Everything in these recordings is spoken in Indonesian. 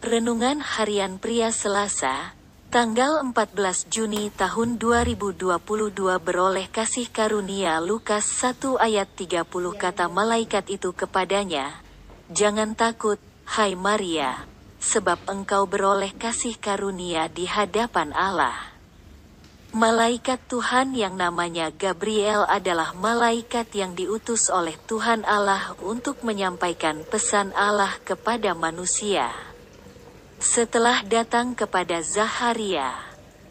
Renungan Harian Pria Selasa, tanggal 14 Juni tahun 2022 beroleh kasih karunia Lukas 1 ayat 30 kata malaikat itu kepadanya, Jangan takut, hai Maria, sebab engkau beroleh kasih karunia di hadapan Allah. Malaikat Tuhan yang namanya Gabriel adalah malaikat yang diutus oleh Tuhan Allah untuk menyampaikan pesan Allah kepada manusia. Setelah datang kepada Zaharia,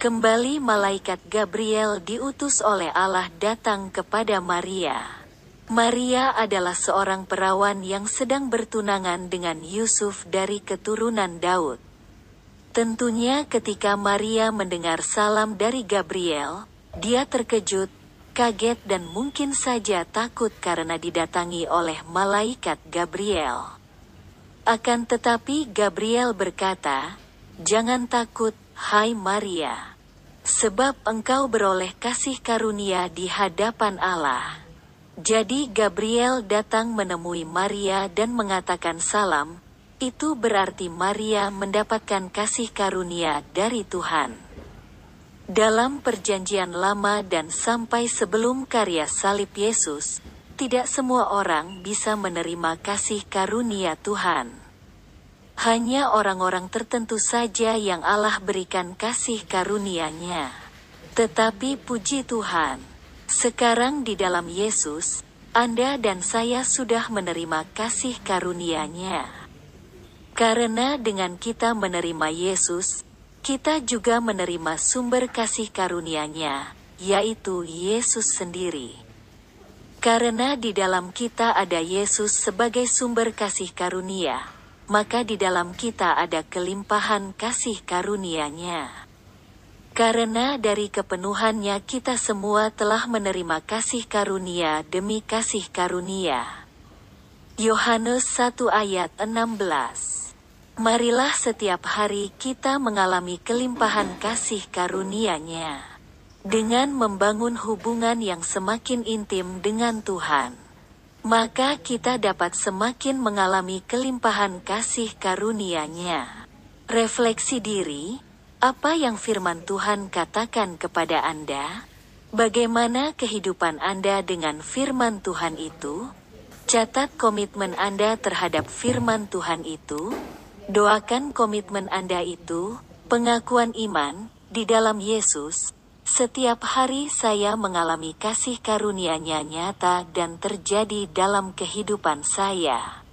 kembali malaikat Gabriel diutus oleh Allah datang kepada Maria. Maria adalah seorang perawan yang sedang bertunangan dengan Yusuf dari keturunan Daud. Tentunya ketika Maria mendengar salam dari Gabriel, dia terkejut, kaget dan mungkin saja takut karena didatangi oleh malaikat Gabriel. Akan tetapi Gabriel berkata, Jangan takut, hai Maria. Sebab engkau beroleh kasih karunia di hadapan Allah. Jadi Gabriel datang menemui Maria dan mengatakan salam, itu berarti Maria mendapatkan kasih karunia dari Tuhan. Dalam perjanjian lama dan sampai sebelum karya salib Yesus, tidak semua orang bisa menerima kasih karunia Tuhan. Hanya orang-orang tertentu saja yang Allah berikan kasih karunia-Nya. Tetapi puji Tuhan, sekarang di dalam Yesus, Anda dan saya sudah menerima kasih karunia-Nya. Karena dengan kita menerima Yesus, kita juga menerima sumber kasih karunia-Nya, yaitu Yesus sendiri. Karena di dalam kita ada Yesus sebagai sumber kasih karunia, maka di dalam kita ada kelimpahan kasih karunia-Nya. Karena dari kepenuhannya kita semua telah menerima kasih karunia demi kasih karunia. Yohanes 1 ayat 16 Marilah setiap hari kita mengalami kelimpahan kasih karunia-Nya dengan membangun hubungan yang semakin intim dengan Tuhan, maka kita dapat semakin mengalami kelimpahan kasih karunia-Nya. Refleksi diri, apa yang firman Tuhan katakan kepada Anda? Bagaimana kehidupan Anda dengan firman Tuhan itu? Catat komitmen Anda terhadap firman Tuhan itu. Doakan komitmen Anda itu, pengakuan iman, di dalam Yesus, setiap hari saya mengalami kasih karunia-Nya nyata dan terjadi dalam kehidupan saya.